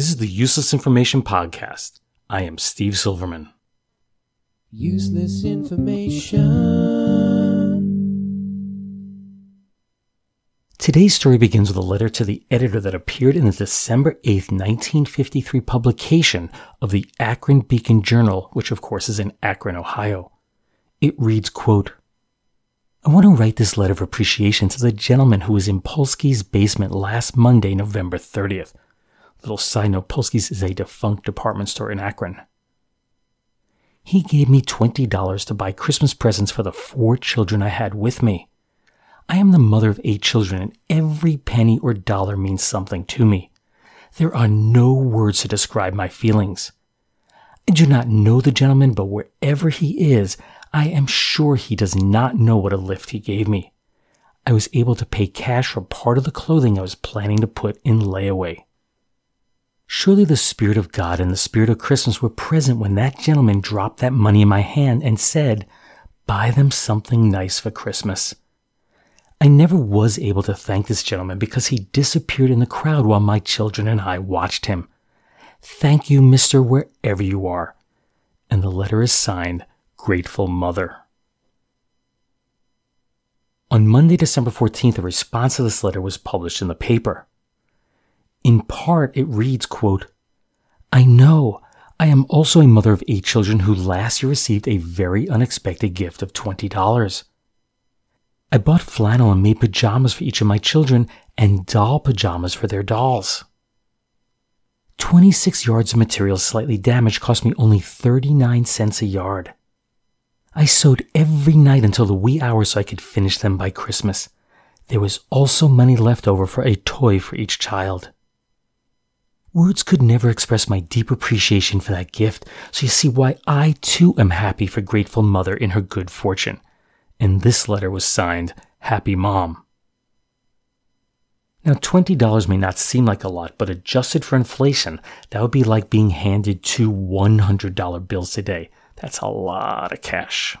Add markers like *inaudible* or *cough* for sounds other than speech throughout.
This is the Useless Information Podcast. I am Steve Silverman. Useless information. Today's story begins with a letter to the editor that appeared in the December 8th, 1953 publication of the Akron Beacon Journal, which of course is in Akron, Ohio. It reads, quote, I want to write this letter of appreciation to the gentleman who was in Polsky's basement last Monday, November 30th. Little side note is a defunct department store in Akron. He gave me $20 to buy Christmas presents for the four children I had with me. I am the mother of eight children, and every penny or dollar means something to me. There are no words to describe my feelings. I do not know the gentleman, but wherever he is, I am sure he does not know what a lift he gave me. I was able to pay cash for part of the clothing I was planning to put in layaway. Surely the Spirit of God and the Spirit of Christmas were present when that gentleman dropped that money in my hand and said, Buy them something nice for Christmas. I never was able to thank this gentleman because he disappeared in the crowd while my children and I watched him. Thank you, Mister, wherever you are. And the letter is signed Grateful Mother. On Monday, December 14th, a response to this letter was published in the paper. In part, it reads, quote, I know I am also a mother of eight children who last year received a very unexpected gift of $20. I bought flannel and made pajamas for each of my children and doll pajamas for their dolls. 26 yards of material slightly damaged cost me only 39 cents a yard. I sewed every night until the wee hours so I could finish them by Christmas. There was also money left over for a toy for each child. Words could never express my deep appreciation for that gift, so you see why I too am happy for grateful mother in her good fortune. And this letter was signed Happy Mom. Now, $20 may not seem like a lot, but adjusted for inflation, that would be like being handed two $100 bills today. That's a lot of cash.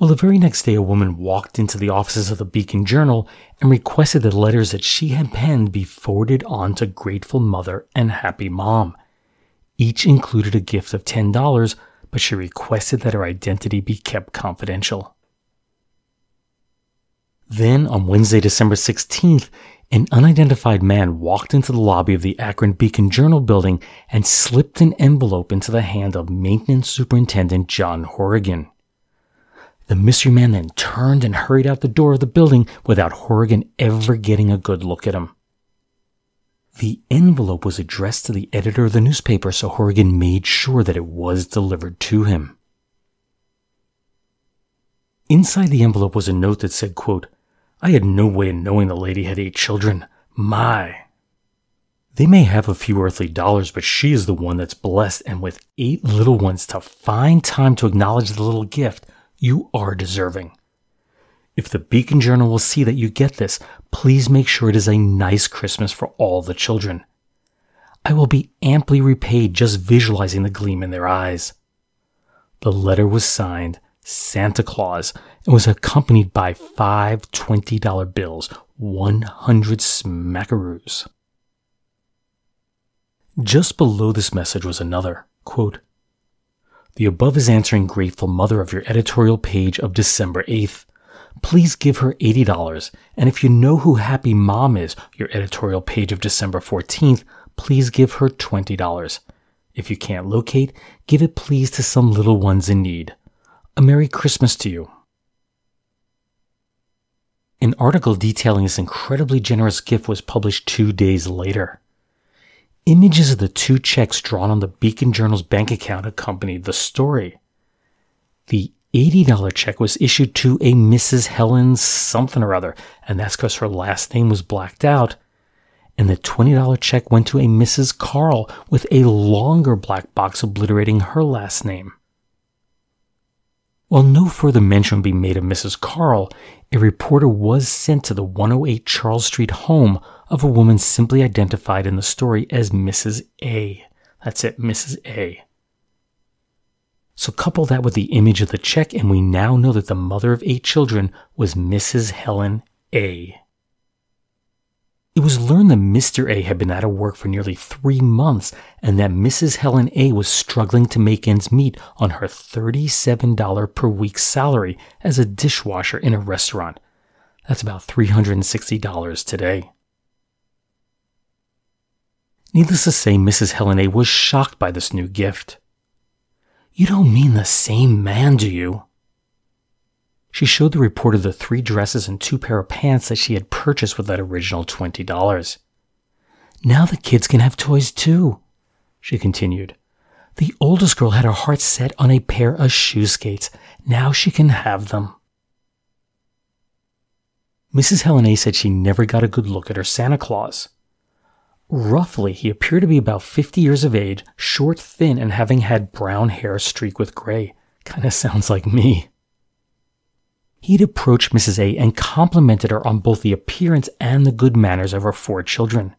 Well, the very next day, a woman walked into the offices of the Beacon Journal and requested that letters that she had penned be forwarded on to Grateful Mother and Happy Mom. Each included a gift of $10, but she requested that her identity be kept confidential. Then, on Wednesday, December 16th, an unidentified man walked into the lobby of the Akron Beacon Journal building and slipped an envelope into the hand of Maintenance Superintendent John Horrigan. The mystery man then turned and hurried out the door of the building without Horrigan ever getting a good look at him. The envelope was addressed to the editor of the newspaper, so Horrigan made sure that it was delivered to him. Inside the envelope was a note that said, quote, I had no way of knowing the lady had eight children. My. They may have a few earthly dollars, but she is the one that's blessed, and with eight little ones to find time to acknowledge the little gift you are deserving. If the Beacon Journal will see that you get this, please make sure it is a nice Christmas for all the children. I will be amply repaid just visualizing the gleam in their eyes. The letter was signed Santa Claus and was accompanied by five $20 bills, 100 smackaroos. Just below this message was another, quote, the above is answering Grateful Mother of your editorial page of December 8th. please give her $80. And if you know who Happy Mom is, your editorial page of December 14th, please give her $20. If you can't locate, give it please to some little ones in need. A Merry Christmas to you. An article detailing this incredibly generous gift was published two days later. Images of the two checks drawn on the Beacon Journal's bank account accompanied the story. The $80 check was issued to a Mrs. Helen something or other, and that's because her last name was blacked out. And the $20 check went to a Mrs. Carl with a longer black box obliterating her last name. While no further mention be made of Mrs. Carl, a reporter was sent to the 108 Charles Street home of a woman simply identified in the story as Mrs. A. That's it, Mrs. A. So couple that with the image of the check, and we now know that the mother of eight children was Mrs. Helen A. It was learned that Mr. A had been out of work for nearly three months and that Mrs. Helen A was struggling to make ends meet on her $37 per week salary as a dishwasher in a restaurant. That's about $360 today. Needless to say, Mrs. Helen A was shocked by this new gift. You don't mean the same man, do you? She showed the reporter the three dresses and two pair of pants that she had purchased with that original $20. Now the kids can have toys too, she continued. The oldest girl had her heart set on a pair of shoe skates. Now she can have them. Mrs. Helen A said she never got a good look at her Santa Claus. Roughly, he appeared to be about 50 years of age, short, thin, and having had brown hair streaked with gray. Kinda sounds like me. He'd approached Mrs. A and complimented her on both the appearance and the good manners of her four children.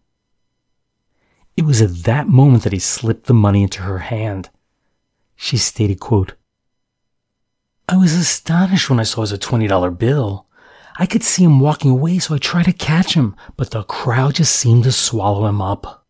It was at that moment that he slipped the money into her hand. She stated, quote, I was astonished when I saw it was a $20 bill. I could see him walking away, so I tried to catch him, but the crowd just seemed to swallow him up.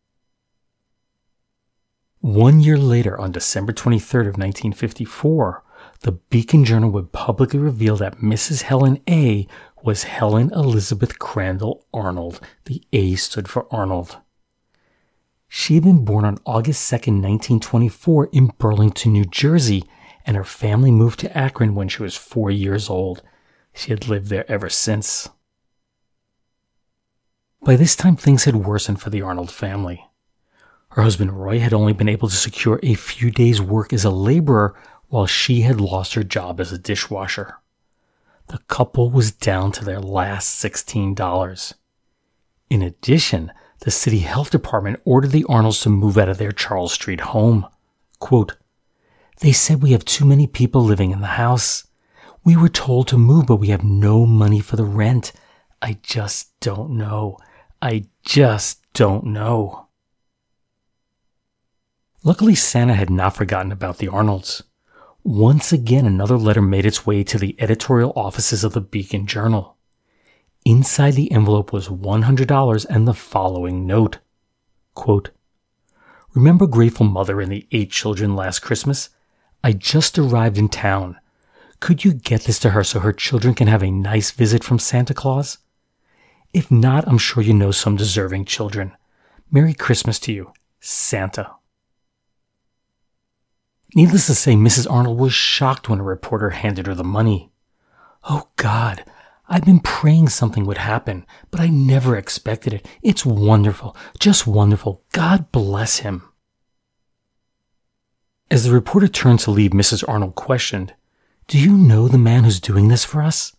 One year later, on December 23rd of 1954, the Beacon Journal would publicly reveal that Mrs. Helen A was Helen Elizabeth Crandall Arnold. The A stood for Arnold. She had been born on August 2nd, 1924 in Burlington, New Jersey, and her family moved to Akron when she was four years old. She had lived there ever since. By this time, things had worsened for the Arnold family. Her husband Roy had only been able to secure a few days' work as a laborer while she had lost her job as a dishwasher. The couple was down to their last $16. In addition, the city health department ordered the Arnolds to move out of their Charles Street home. Quote, they said we have too many people living in the house. We were told to move, but we have no money for the rent. I just don't know. I just don't know. Luckily, Santa had not forgotten about the Arnolds. Once again, another letter made its way to the editorial offices of the Beacon Journal. Inside the envelope was $100 and the following note. Quote, Remember Grateful Mother and the eight children last Christmas? I just arrived in town. Could you get this to her so her children can have a nice visit from Santa Claus? If not, I'm sure you know some deserving children. Merry Christmas to you, Santa. Needless to say, Mrs. Arnold was shocked when a reporter handed her the money. Oh God, I've been praying something would happen, but I never expected it. It's wonderful, just wonderful. God bless him. As the reporter turned to leave, Mrs. Arnold questioned, Do you know the man who's doing this for us?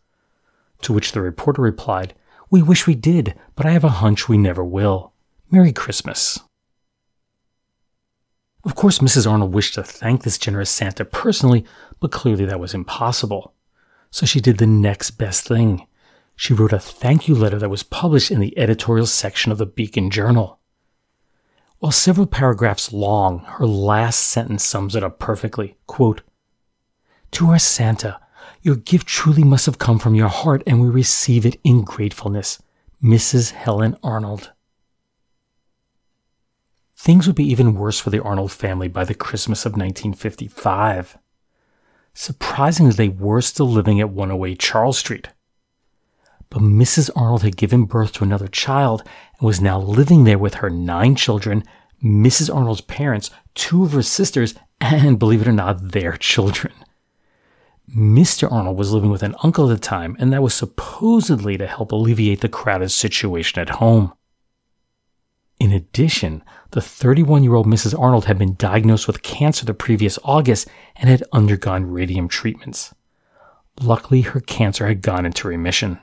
To which the reporter replied, We wish we did, but I have a hunch we never will. Merry Christmas. Of course, Mrs. Arnold wished to thank this generous Santa personally, but clearly that was impossible. So she did the next best thing. She wrote a thank you letter that was published in the editorial section of the Beacon Journal. While several paragraphs long, her last sentence sums it up perfectly. Quote, to our Santa, your gift truly must have come from your heart, and we receive it in gratefulness. Mrs. Helen Arnold. Things would be even worse for the Arnold family by the Christmas of 1955. Surprisingly, they were still living at 108 Charles Street. but Mrs. Arnold had given birth to another child and was now living there with her nine children, Mrs. Arnold's parents, two of her sisters, and believe it or not, their children. Mr. Arnold was living with an uncle at the time, and that was supposedly to help alleviate the crowded situation at home. In addition, the 31 year old Mrs. Arnold had been diagnosed with cancer the previous August and had undergone radium treatments. Luckily, her cancer had gone into remission.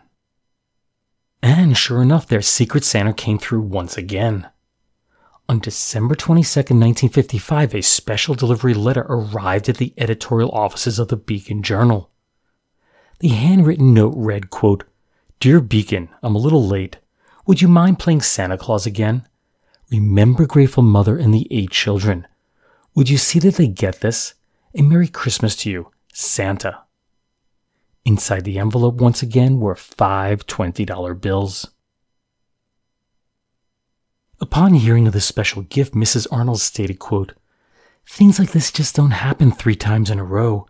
And sure enough, their Secret Santa came through once again. On December 22, 1955, a special delivery letter arrived at the editorial offices of the Beacon Journal. The handwritten note read, quote, Dear Beacon, I'm a little late. Would you mind playing Santa Claus again? Remember Grateful Mother and the eight children. Would you see that they get this? A Merry Christmas to you, Santa. Inside the envelope once again were five $20 bills. Upon hearing of this special gift, Mrs. Arnold stated, quote, Things like this just don't happen three times in a row.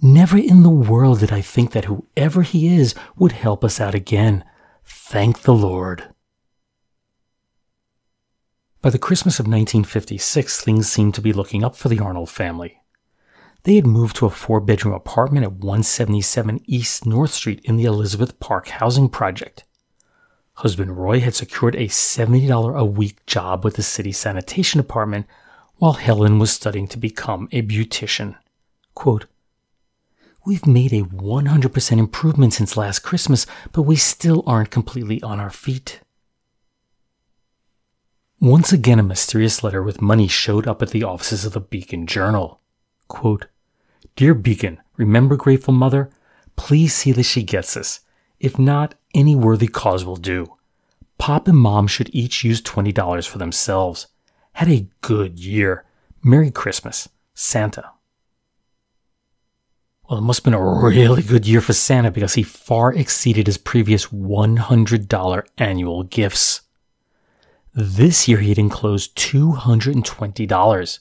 Never in the world did I think that whoever he is would help us out again. Thank the Lord. By the Christmas of 1956, things seemed to be looking up for the Arnold family. They had moved to a four bedroom apartment at 177 East North Street in the Elizabeth Park housing project. Husband Roy had secured a $70 a week job with the city sanitation department while Helen was studying to become a beautician. Quote, We've made a 100% improvement since last Christmas, but we still aren't completely on our feet. Once again, a mysterious letter with money showed up at the offices of the Beacon Journal. Quote, Dear Beacon, remember Grateful Mother? Please see that she gets this. If not, any worthy cause will do. Pop and Mom should each use $20 for themselves. Had a good year. Merry Christmas, Santa. Well, it must have been a really good year for Santa because he far exceeded his previous $100 annual gifts. This year he had enclosed $220.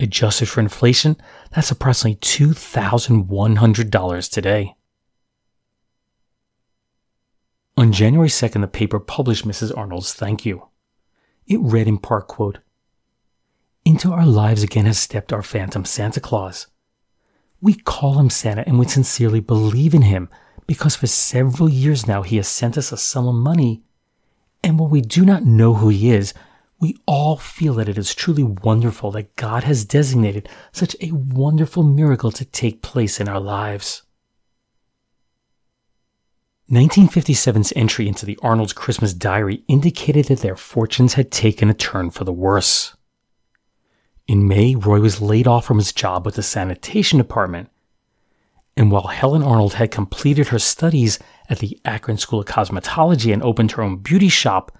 Adjusted for inflation, that's approximately $2,100 today. On January 2nd, the paper published Mrs. Arnold's thank you. It read in part, quote, Into our lives again has stepped our phantom Santa Claus. We call him Santa and we sincerely believe in him because for several years now he has sent us a sum of money. And while we do not know who he is, we all feel that it is truly wonderful that God has designated such a wonderful miracle to take place in our lives. 1957's entry into the Arnold's Christmas diary indicated that their fortunes had taken a turn for the worse. In May, Roy was laid off from his job with the sanitation department. And while Helen Arnold had completed her studies at the Akron School of Cosmetology and opened her own beauty shop,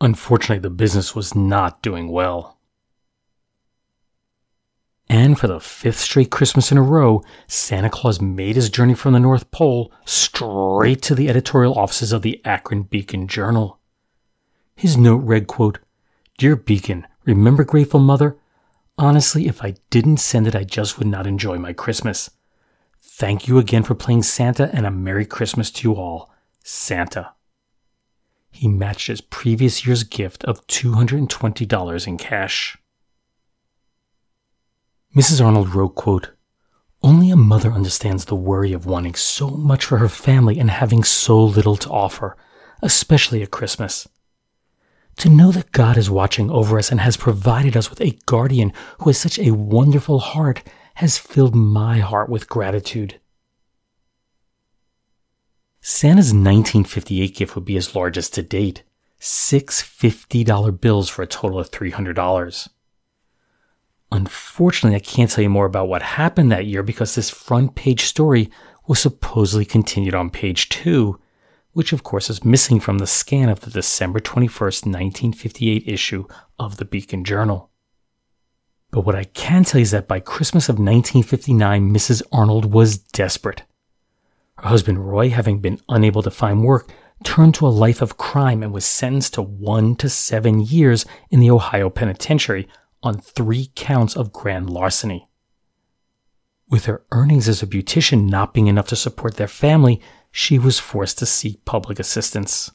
unfortunately the business was not doing well. And for the fifth straight Christmas in a row, Santa Claus made his journey from the North Pole straight to the editorial offices of the Akron Beacon Journal. His note read, quote, Dear Beacon, remember Grateful Mother? Honestly, if I didn't send it, I just would not enjoy my Christmas. Thank you again for playing Santa and a Merry Christmas to you all. Santa. He matched his previous year's gift of $220 in cash. Mrs. Arnold wrote, quote, Only a mother understands the worry of wanting so much for her family and having so little to offer, especially at Christmas. To know that God is watching over us and has provided us with a guardian who has such a wonderful heart has filled my heart with gratitude. Santa's 1958 gift would be his largest to date six $50 bills for a total of $300. Unfortunately, I can't tell you more about what happened that year because this front page story was supposedly continued on page 2, which of course is missing from the scan of the December 21st, 1958 issue of the Beacon Journal. But what I can tell you is that by Christmas of 1959, Mrs. Arnold was desperate. Her husband Roy, having been unable to find work, turned to a life of crime and was sentenced to one to seven years in the Ohio penitentiary on three counts of grand larceny. With her earnings as a beautician not being enough to support their family, she was forced to seek public assistance.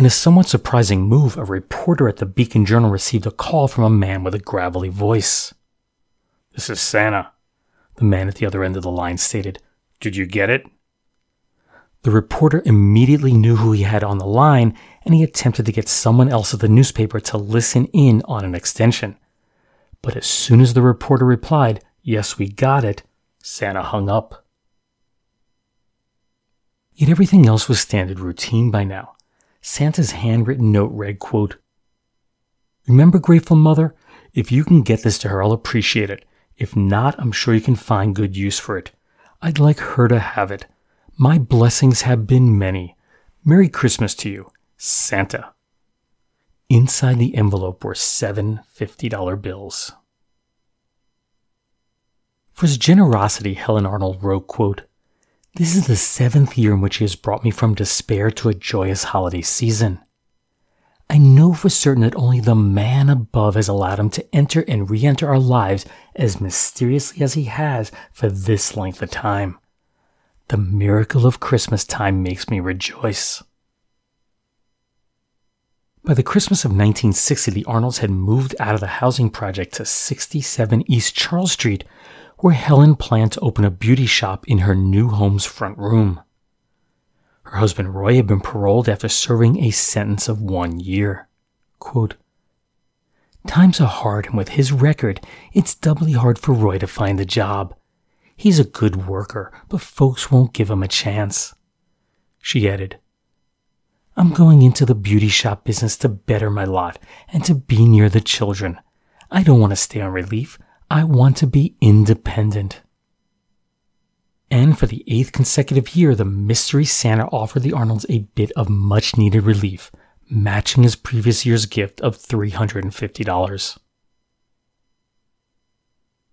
In a somewhat surprising move, a reporter at the Beacon Journal received a call from a man with a gravelly voice. This is Santa, the man at the other end of the line stated. Did you get it? The reporter immediately knew who he had on the line and he attempted to get someone else at the newspaper to listen in on an extension. But as soon as the reporter replied, Yes, we got it, Santa hung up. Yet everything else was standard routine by now. Santa's handwritten note read, quote, Remember, grateful mother? If you can get this to her, I'll appreciate it. If not, I'm sure you can find good use for it. I'd like her to have it. My blessings have been many. Merry Christmas to you, Santa. Inside the envelope were seven $50 bills. For his generosity, Helen Arnold wrote, quote, This is the seventh year in which he has brought me from despair to a joyous holiday season. I know for certain that only the man above has allowed him to enter and re enter our lives as mysteriously as he has for this length of time. The miracle of Christmas time makes me rejoice. By the Christmas of 1960, the Arnolds had moved out of the housing project to 67 East Charles Street, where Helen planned to open a beauty shop in her new home's front room. Her husband Roy had been paroled after serving a sentence of one year. Quote, Times are hard, and with his record, it's doubly hard for Roy to find a job. He's a good worker, but folks won't give him a chance. She added, I'm going into the beauty shop business to better my lot and to be near the children. I don't want to stay on relief. I want to be independent. And for the eighth consecutive year, the Mystery Santa offered the Arnolds a bit of much needed relief, matching his previous year's gift of $350.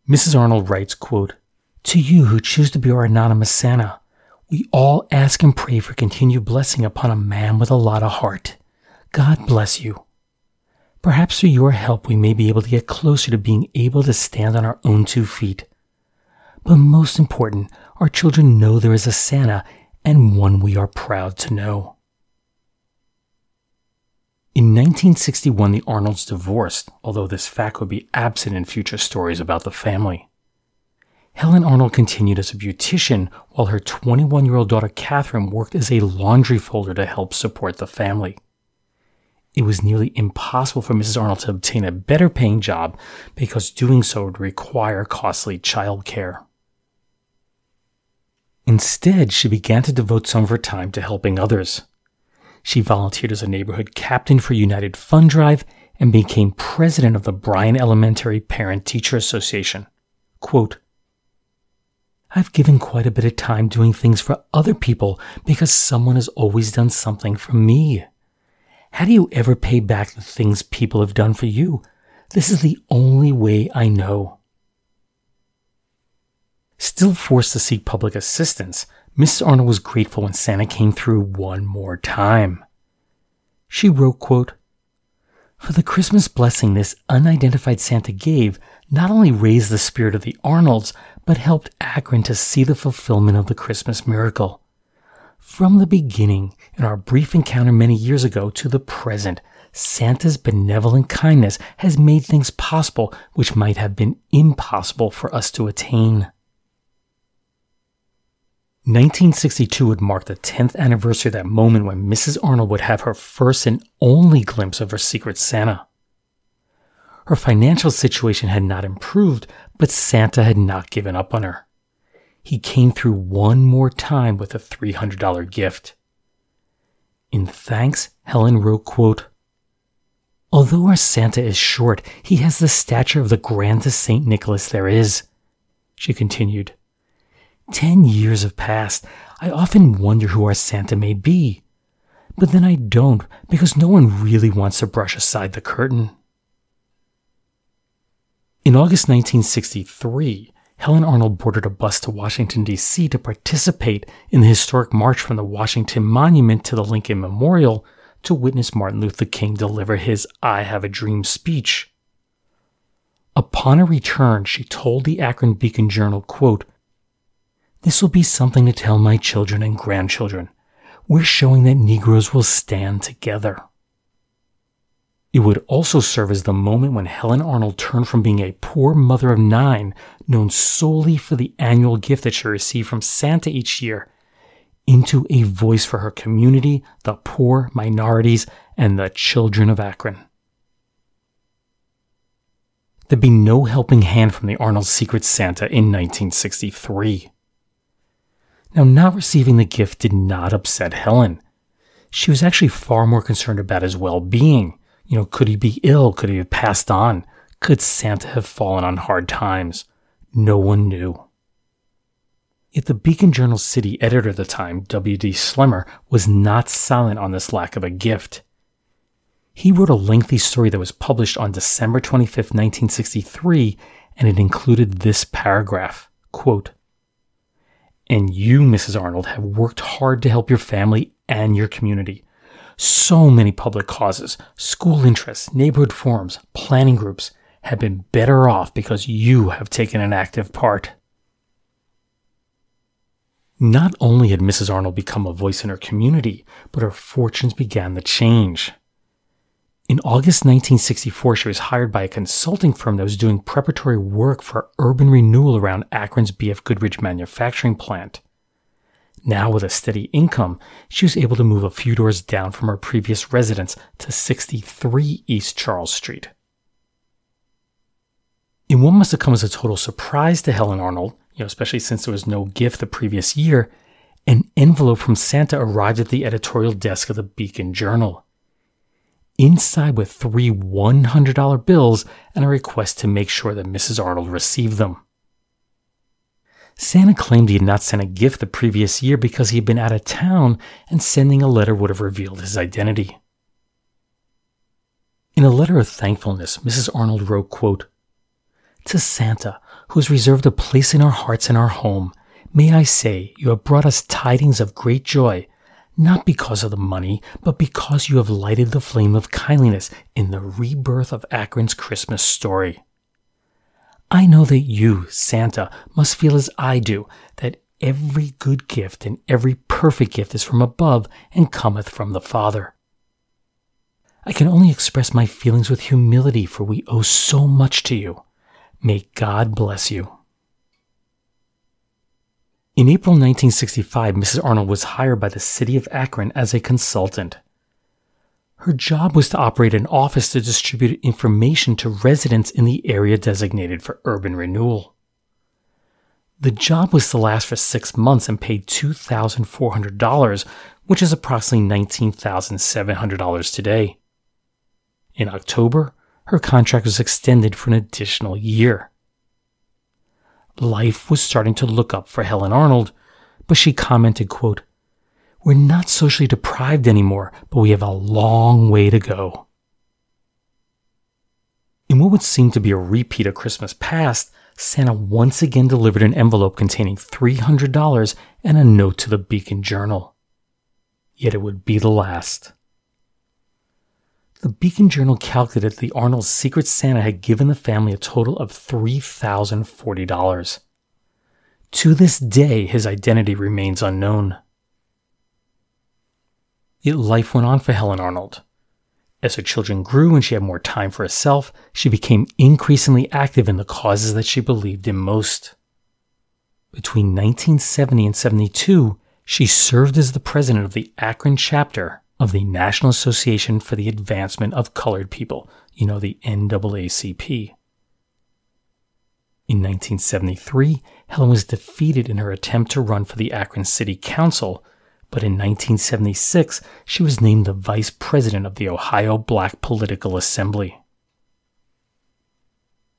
Mrs. Arnold writes, quote, To you who choose to be our anonymous Santa, we all ask and pray for continued blessing upon a man with a lot of heart. God bless you. Perhaps through your help we may be able to get closer to being able to stand on our own two feet. But most important, our children know there is a Santa and one we are proud to know. In 1961, the Arnolds divorced, although this fact would be absent in future stories about the family. Helen Arnold continued as a beautician while her 21 year old daughter Catherine worked as a laundry folder to help support the family. It was nearly impossible for Mrs. Arnold to obtain a better paying job because doing so would require costly child care. Instead, she began to devote some of her time to helping others. She volunteered as a neighborhood captain for United Fund Drive and became president of the Bryan Elementary Parent Teacher Association. Quote, I've given quite a bit of time doing things for other people because someone has always done something for me. How do you ever pay back the things people have done for you? This is the only way I know. Still forced to seek public assistance, Mrs. Arnold was grateful when Santa came through one more time. She wrote, quote, For the Christmas blessing this unidentified Santa gave not only raised the spirit of the Arnolds, but helped Akron to see the fulfillment of the Christmas miracle. From the beginning, in our brief encounter many years ago to the present, Santa's benevolent kindness has made things possible which might have been impossible for us to attain. 1962 would mark the 10th anniversary of that moment when Mrs. Arnold would have her first and only glimpse of her secret Santa. Her financial situation had not improved, but Santa had not given up on her. He came through one more time with a $300 gift. In thanks, Helen wrote, quote, Although our Santa is short, he has the stature of the grandest St. Nicholas there is. She continued, Ten years have passed. I often wonder who our Santa may be. But then I don't, because no one really wants to brush aside the curtain. In August 1963, Helen Arnold boarded a bus to Washington, D.C. to participate in the historic march from the Washington Monument to the Lincoln Memorial to witness Martin Luther King deliver his I Have a Dream speech. Upon her return, she told the Akron Beacon Journal, quote, This will be something to tell my children and grandchildren. We're showing that Negroes will stand together. It would also serve as the moment when Helen Arnold turned from being a poor mother of nine, known solely for the annual gift that she received from Santa each year, into a voice for her community, the poor, minorities, and the children of Akron. There'd be no helping hand from the Arnold Secret Santa in 1963. Now, not receiving the gift did not upset Helen. She was actually far more concerned about his well being. You know, could he be ill? Could he have passed on? Could Santa have fallen on hard times? No one knew. Yet the Beacon Journal city editor at the time, W.D. Schlemmer, was not silent on this lack of a gift. He wrote a lengthy story that was published on December 25, 1963, and it included this paragraph quote, And you, Mrs. Arnold, have worked hard to help your family and your community. So many public causes, school interests, neighborhood forums, planning groups have been better off because you have taken an active part. Not only had Mrs. Arnold become a voice in her community, but her fortunes began to change. In August 1964, she was hired by a consulting firm that was doing preparatory work for urban renewal around Akron's BF Goodrich manufacturing plant. Now, with a steady income, she was able to move a few doors down from her previous residence to 63 East Charles Street. In what must have come as a total surprise to Helen Arnold, you know, especially since there was no gift the previous year, an envelope from Santa arrived at the editorial desk of the Beacon Journal. Inside were three $100 bills and a request to make sure that Mrs. Arnold received them. Santa claimed he had not sent a gift the previous year because he had been out of town and sending a letter would have revealed his identity. In a letter of thankfulness, Mrs. Arnold wrote, quote, To Santa, who has reserved a place in our hearts and our home, may I say you have brought us tidings of great joy, not because of the money, but because you have lighted the flame of kindliness in the rebirth of Akron's Christmas story. I know that you, Santa, must feel as I do, that every good gift and every perfect gift is from above and cometh from the Father. I can only express my feelings with humility, for we owe so much to you. May God bless you. In April 1965, Mrs. Arnold was hired by the city of Akron as a consultant. Her job was to operate an office to distribute information to residents in the area designated for urban renewal. The job was to last for six months and paid $2,400, which is approximately $19,700 today. In October, her contract was extended for an additional year. Life was starting to look up for Helen Arnold, but she commented, quote, we're not socially deprived anymore, but we have a long way to go. In what would seem to be a repeat of Christmas past, Santa once again delivered an envelope containing $300 and a note to the Beacon Journal. Yet it would be the last. The Beacon Journal calculated that the Arnold's Secret Santa had given the family a total of $3,040. To this day, his identity remains unknown. Yet life went on for Helen Arnold. As her children grew and she had more time for herself, she became increasingly active in the causes that she believed in most. Between 1970 and 72, she served as the president of the Akron chapter of the National Association for the Advancement of Colored People, you know, the NAACP. In 1973, Helen was defeated in her attempt to run for the Akron City Council but in 1976 she was named the vice president of the Ohio Black Political Assembly.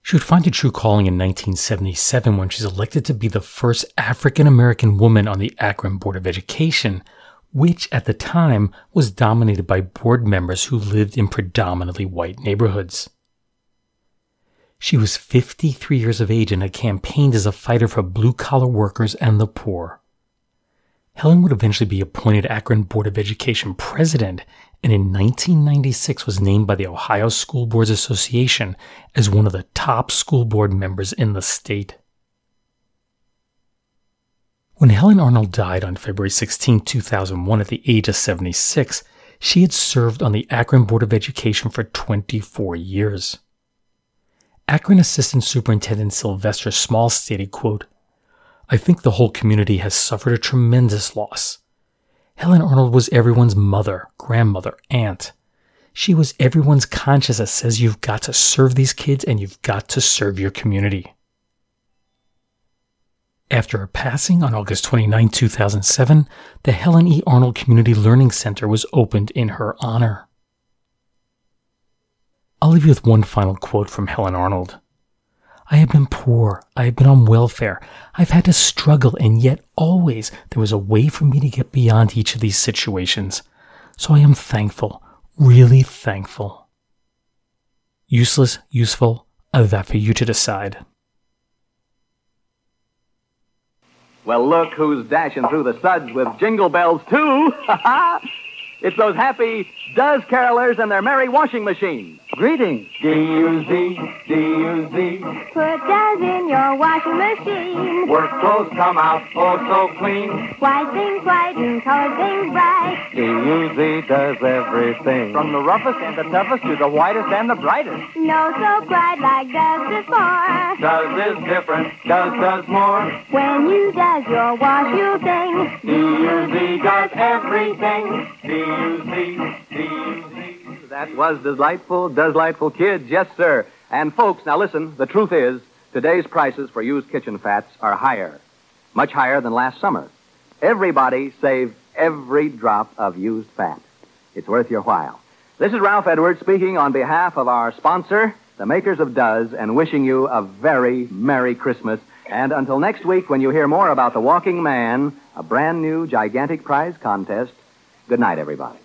She would find a true calling in 1977 when she's elected to be the first African American woman on the Akron Board of Education, which at the time was dominated by board members who lived in predominantly white neighborhoods. She was 53 years of age and had campaigned as a fighter for blue collar workers and the poor. Helen would eventually be appointed Akron Board of Education president and in 1996 was named by the Ohio School Boards Association as one of the top school board members in the state. When Helen Arnold died on February 16, 2001, at the age of 76, she had served on the Akron Board of Education for 24 years. Akron Assistant Superintendent Sylvester Small stated, quote, I think the whole community has suffered a tremendous loss. Helen Arnold was everyone's mother, grandmother, aunt. She was everyone's conscience that says you've got to serve these kids and you've got to serve your community. After her passing on August 29, 2007, the Helen E. Arnold Community Learning Center was opened in her honor. I'll leave you with one final quote from Helen Arnold. I have been poor. I have been on welfare. I've had to struggle, and yet always there was a way for me to get beyond each of these situations. So I am thankful, really thankful. Useless, useful, that for you to decide. Well, look who's dashing through the suds with jingle bells, too. *laughs* it's those happy Duz carolers and their merry washing machines. Greetings. D-U-Z, D-U-Z. Put Duz Work clothes come out oh so clean. White things white and colored things bright. D-U-Z does everything. From the roughest and the toughest to the whitest and the brightest. No so bright like Duz before. Duz is different. Duz does more. When you does your wash, you think. D-U-Z does everything. D-U-Z, D-U-Z. That was delightful, delightful kids, yes, sir. And folks, now listen, the truth is, today's prices for used kitchen fats are higher, much higher than last summer. Everybody save every drop of used fat. It's worth your while. This is Ralph Edwards speaking on behalf of our sponsor, the makers of Duz, and wishing you a very Merry Christmas. And until next week, when you hear more about The Walking Man, a brand new gigantic prize contest, good night, everybody.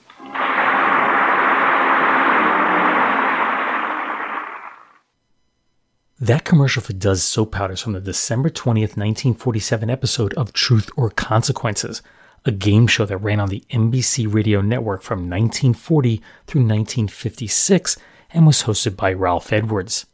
That commercial for Duz soap powders from the December 20th, 1947 episode of Truth or Consequences, a game show that ran on the NBC radio network from 1940 through 1956 and was hosted by Ralph Edwards.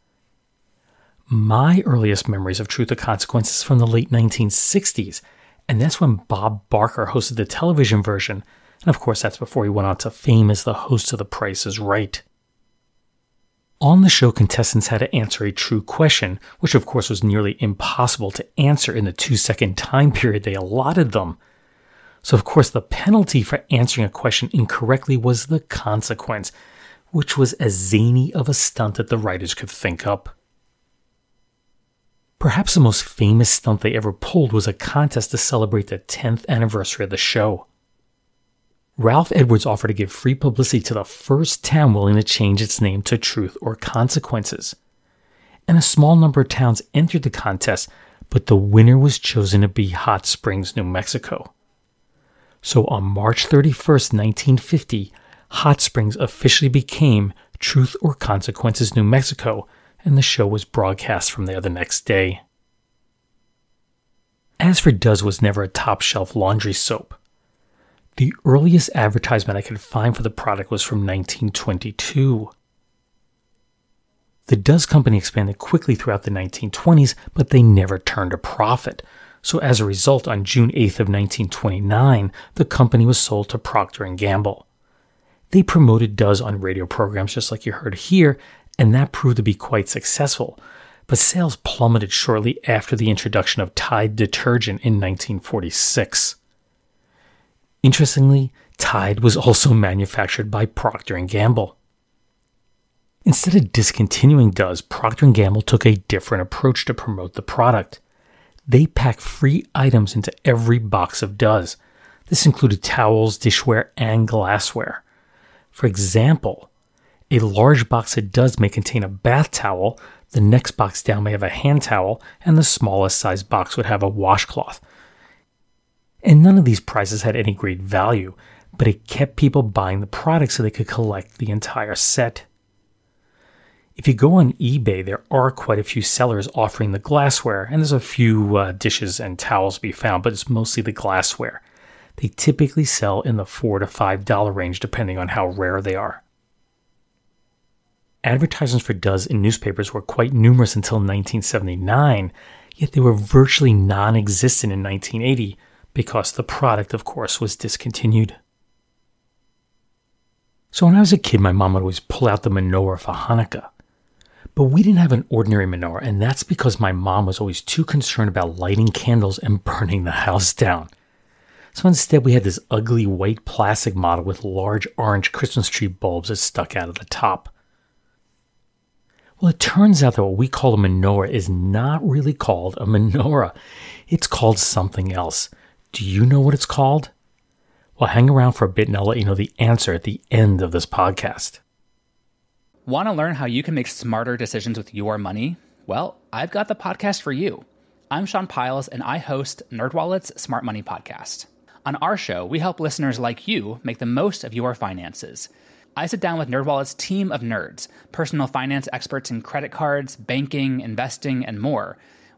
My earliest memories of Truth or Consequences from the late 1960s, and that's when Bob Barker hosted the television version, and of course that's before he went on to fame as the host of The Price is Right. On the show, contestants had to answer a true question, which of course was nearly impossible to answer in the two second time period they allotted them. So, of course, the penalty for answering a question incorrectly was the consequence, which was as zany of a stunt that the writers could think up. Perhaps the most famous stunt they ever pulled was a contest to celebrate the 10th anniversary of the show. Ralph Edwards offered to give free publicity to the first town willing to change its name to Truth or Consequences. And a small number of towns entered the contest, but the winner was chosen to be Hot Springs, New Mexico. So on March 31st, 1950, Hot Springs officially became Truth or Consequences, New Mexico, and the show was broadcast from there the next day. As for Duz was never a top shelf laundry soap. The earliest advertisement I could find for the product was from 1922. The Duz Company expanded quickly throughout the 1920s, but they never turned a profit. So as a result, on June 8th of 1929, the company was sold to Procter & Gamble. They promoted Duz on radio programs just like you heard here, and that proved to be quite successful. But sales plummeted shortly after the introduction of Tide detergent in 1946. Interestingly, Tide was also manufactured by Procter & Gamble. Instead of discontinuing Duz, Procter & Gamble took a different approach to promote the product. They packed free items into every box of Duz. This included towels, dishware, and glassware. For example, a large box of Duz may contain a bath towel, the next box down may have a hand towel, and the smallest size box would have a washcloth. And none of these prizes had any great value, but it kept people buying the product so they could collect the entire set. If you go on eBay, there are quite a few sellers offering the glassware, and there's a few uh, dishes and towels to be found, but it's mostly the glassware. They typically sell in the 4 to $5 range depending on how rare they are. Advertisements for Duz in newspapers were quite numerous until 1979, yet they were virtually non existent in 1980 because the product, of course, was discontinued. So when I was a kid, my mom would always pull out the menorah for Hanukkah. But we didn't have an ordinary menorah, and that's because my mom was always too concerned about lighting candles and *laughs* burning the house down. So instead, we had this ugly white plastic model with large orange Christmas tree bulbs that stuck out of the top. Well, it turns out that what we call a menorah is not really called a *laughs* menorah. It's called something else. Do you know what it's called? Well, hang around for a bit and I'll let you know the answer at the end of this podcast. Want to learn how you can make smarter decisions with your money? Well, I've got the podcast for you. I'm Sean Pyles and I host NerdWallet's Smart Money Podcast. On our show, we help listeners like you make the most of your finances. I sit down with NerdWallet's team of nerds, personal finance experts in credit cards, banking, investing, and more.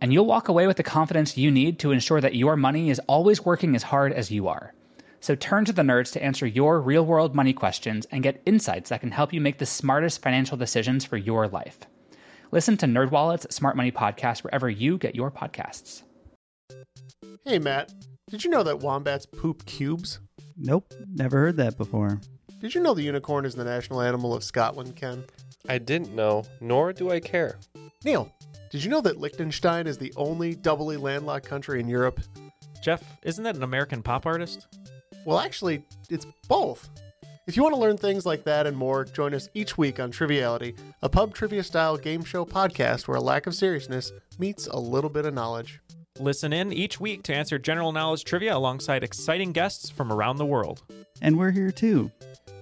And you'll walk away with the confidence you need to ensure that your money is always working as hard as you are. So turn to the nerds to answer your real world money questions and get insights that can help you make the smartest financial decisions for your life. Listen to NerdWallet's Smart Money Podcast wherever you get your podcasts. Hey, Matt, did you know that wombats poop cubes? Nope, never heard that before. Did you know the unicorn is the national animal of Scotland, Ken? I didn't know, nor do I care. Neil, did you know that Liechtenstein is the only doubly landlocked country in Europe? Jeff, isn't that an American pop artist? Well, actually, it's both. If you want to learn things like that and more, join us each week on Triviality, a pub trivia style game show podcast where a lack of seriousness meets a little bit of knowledge. Listen in each week to answer general knowledge trivia alongside exciting guests from around the world. And we're here too.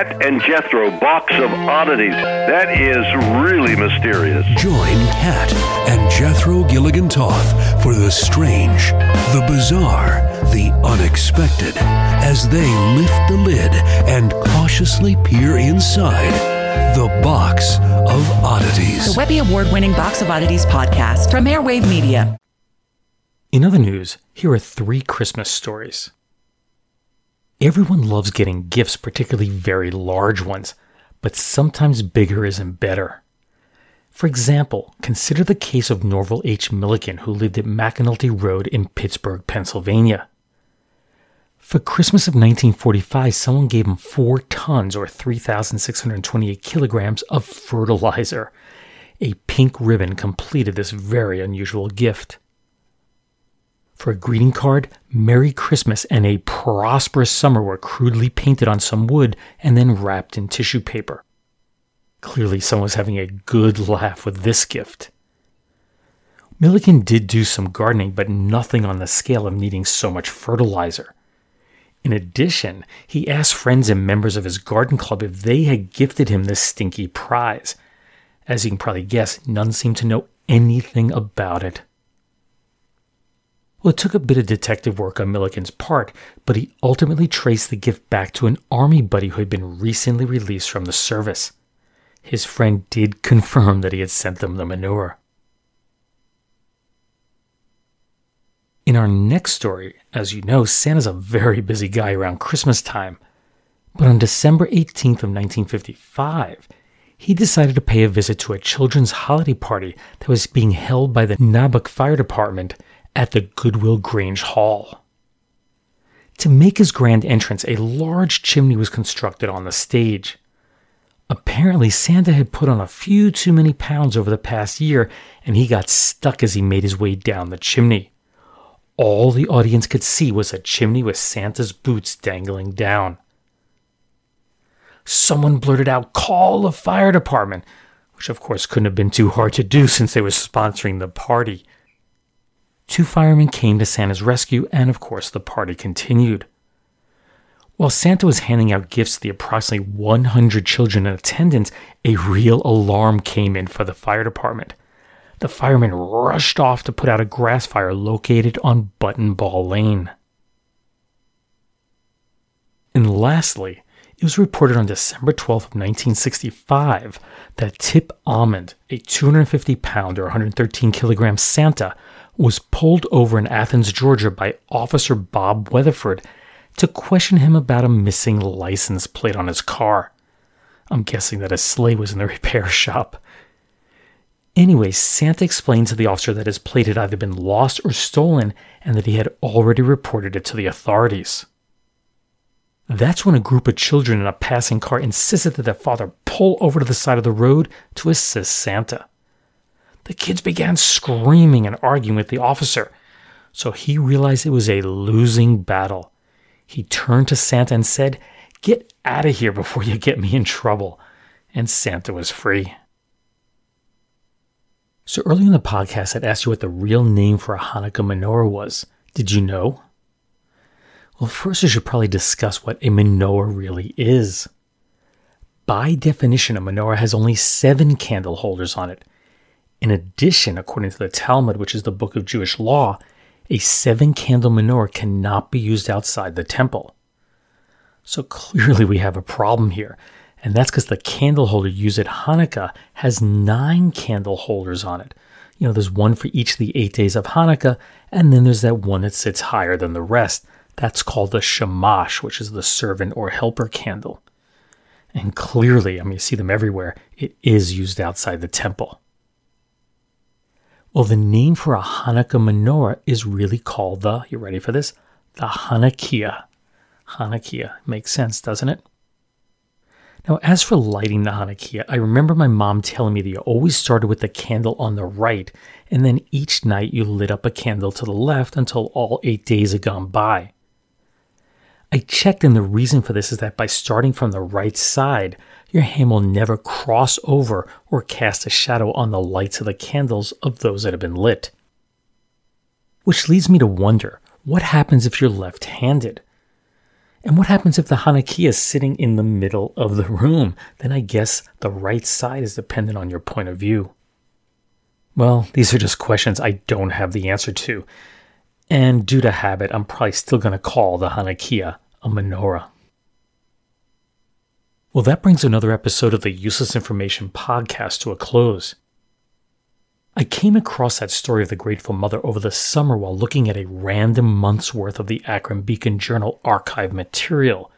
Kat and Jethro, box of oddities. That is really mysterious. Join Kat and Jethro Gilligan Toth for the strange, the bizarre, the unexpected as they lift the lid and cautiously peer inside the box of oddities. The Webby Award winning Box of Oddities podcast from Airwave Media. In other news, here are three Christmas stories. Everyone loves getting gifts, particularly very large ones, but sometimes bigger isn't better. For example, consider the case of Norval H. Milliken, who lived at McAnulty Road in Pittsburgh, Pennsylvania. For Christmas of 1945, someone gave him 4 tons or 3,628 kilograms of fertilizer. A pink ribbon completed this very unusual gift. For a greeting card, Merry Christmas and a prosperous summer were crudely painted on some wood and then wrapped in tissue paper. Clearly, someone was having a good laugh with this gift. Milliken did do some gardening, but nothing on the scale of needing so much fertilizer. In addition, he asked friends and members of his garden club if they had gifted him this stinky prize. As you can probably guess, none seemed to know anything about it. Well, it took a bit of detective work on Milliken's part, but he ultimately traced the gift back to an army buddy who had been recently released from the service. His friend did confirm that he had sent them the manure. In our next story, as you know, Santa's a very busy guy around Christmas time. But on December 18th of 1955, he decided to pay a visit to a children's holiday party that was being held by the Naubuc Fire Department at the Goodwill Grange Hall. To make his grand entrance, a large chimney was constructed on the stage. Apparently, Santa had put on a few too many pounds over the past year, and he got stuck as he made his way down the chimney. All the audience could see was a chimney with Santa's boots dangling down. Someone blurted out, Call the fire department, which of course couldn't have been too hard to do *laughs* since they were sponsoring the party. Two firemen came to Santa's rescue, and of course the party continued. While Santa was handing out gifts to the approximately 100 children in attendance, a real alarm came in for the fire department. The firemen rushed off to put out a grass fire located on Button Ball Lane. And lastly, it was reported on December 12th of 1965 that Tip Almond, a 250 pound or 113 kilogram Santa, was pulled over in Athens, Georgia by Officer Bob Weatherford to question him about a missing license plate on his car. I'm guessing that his sleigh was in the *laughs* repair shop. Anyway, Santa explained to the officer that his plate had either been lost or stolen and that he had already reported it to the authorities. That's when a group of children in a passing car insisted that their father pull over to the side of the road to assist Santa. The kids began screaming and arguing with the officer, so he realized it was a losing battle. He turned to Santa and said, Get out of here before you get me in trouble. And Santa was free. So earlier in the podcast, I'd asked you what the real name for a Hanukkah menorah was. Did you know? Well, first, I should probably discuss what a menorah really is. By definition, a menorah has only seven candle holders on it. In addition, according to the Talmud, which is the book of Jewish law, a seven candle menorah cannot be used outside the temple. So clearly, we have a problem here, and that's because the candle holder used at Hanukkah has nine candle holders on it. You know, there's one for each of the eight days of Hanukkah, and then there's that one that sits higher than the rest. That's called the shamash, which is the servant or helper candle. And clearly, I mean, you see them everywhere, it is used outside the temple. Well, the name for a Hanukkah menorah is really called the, you ready for this? The Hanukkiah. Hanukkiah. Makes sense, doesn't it? Now, as for lighting the Hanukkiah, I remember my mom telling me that you always started with the candle on the right, and then each night you lit up a candle to the left until all eight days had gone by. I checked, and the reason for this is that by starting from the right side, your hand will never cross over or cast a shadow on the lights of the candles of those that have been lit. Which leads me to wonder what happens if you're left handed? And what happens if the Hanukkiah is sitting in the middle of the room? Then I guess the right side is dependent on your point of view. Well, these are just questions I don't have the answer to. And due to habit, I'm probably still going to call the Hanukkiah a menorah. Well, that brings another episode of the Useless Information podcast to a close. I came across that story of the Grateful Mother over the summer while looking at a random month's worth of the Akron Beacon Journal archive material.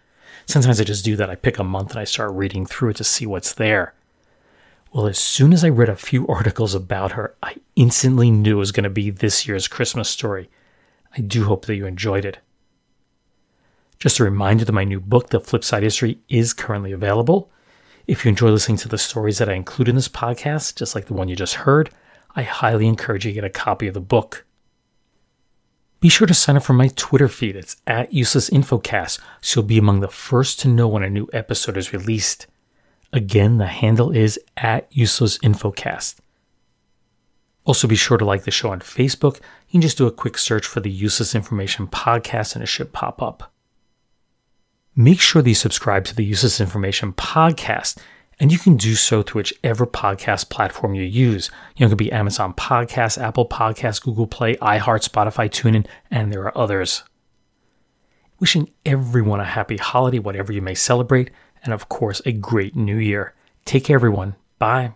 Sometimes I just do that. I pick a month and I start reading through it to see what's there. Well, as soon as I read a few *laughs* articles about her, I instantly knew it was going to be this year's Christmas story. I do hope that you enjoyed it. Just a reminder that my new book, The Flipside History, is currently available. If you enjoy listening to the stories that I include in this podcast, just like the one you just heard, I highly encourage you to get a copy of the book. Be sure to sign up for my Twitter feed. It's at Useless Infocast, so you'll be among the first to know when a new episode is released. Again, the handle is at Useless Infocast. Also, be sure to like the show on Facebook. You can just do a quick search for the Useless Information Podcast and it should pop up. Make sure that you subscribe to the Useless Information Podcast, and you can do so through whichever podcast platform you use. You know, it could be Amazon Podcasts, Apple Podcasts, Google Play, iHeart, Spotify, TuneIn, and there are others. Wishing everyone a happy holiday, whatever you may celebrate, and of course, a great new year. Take care, everyone. Bye.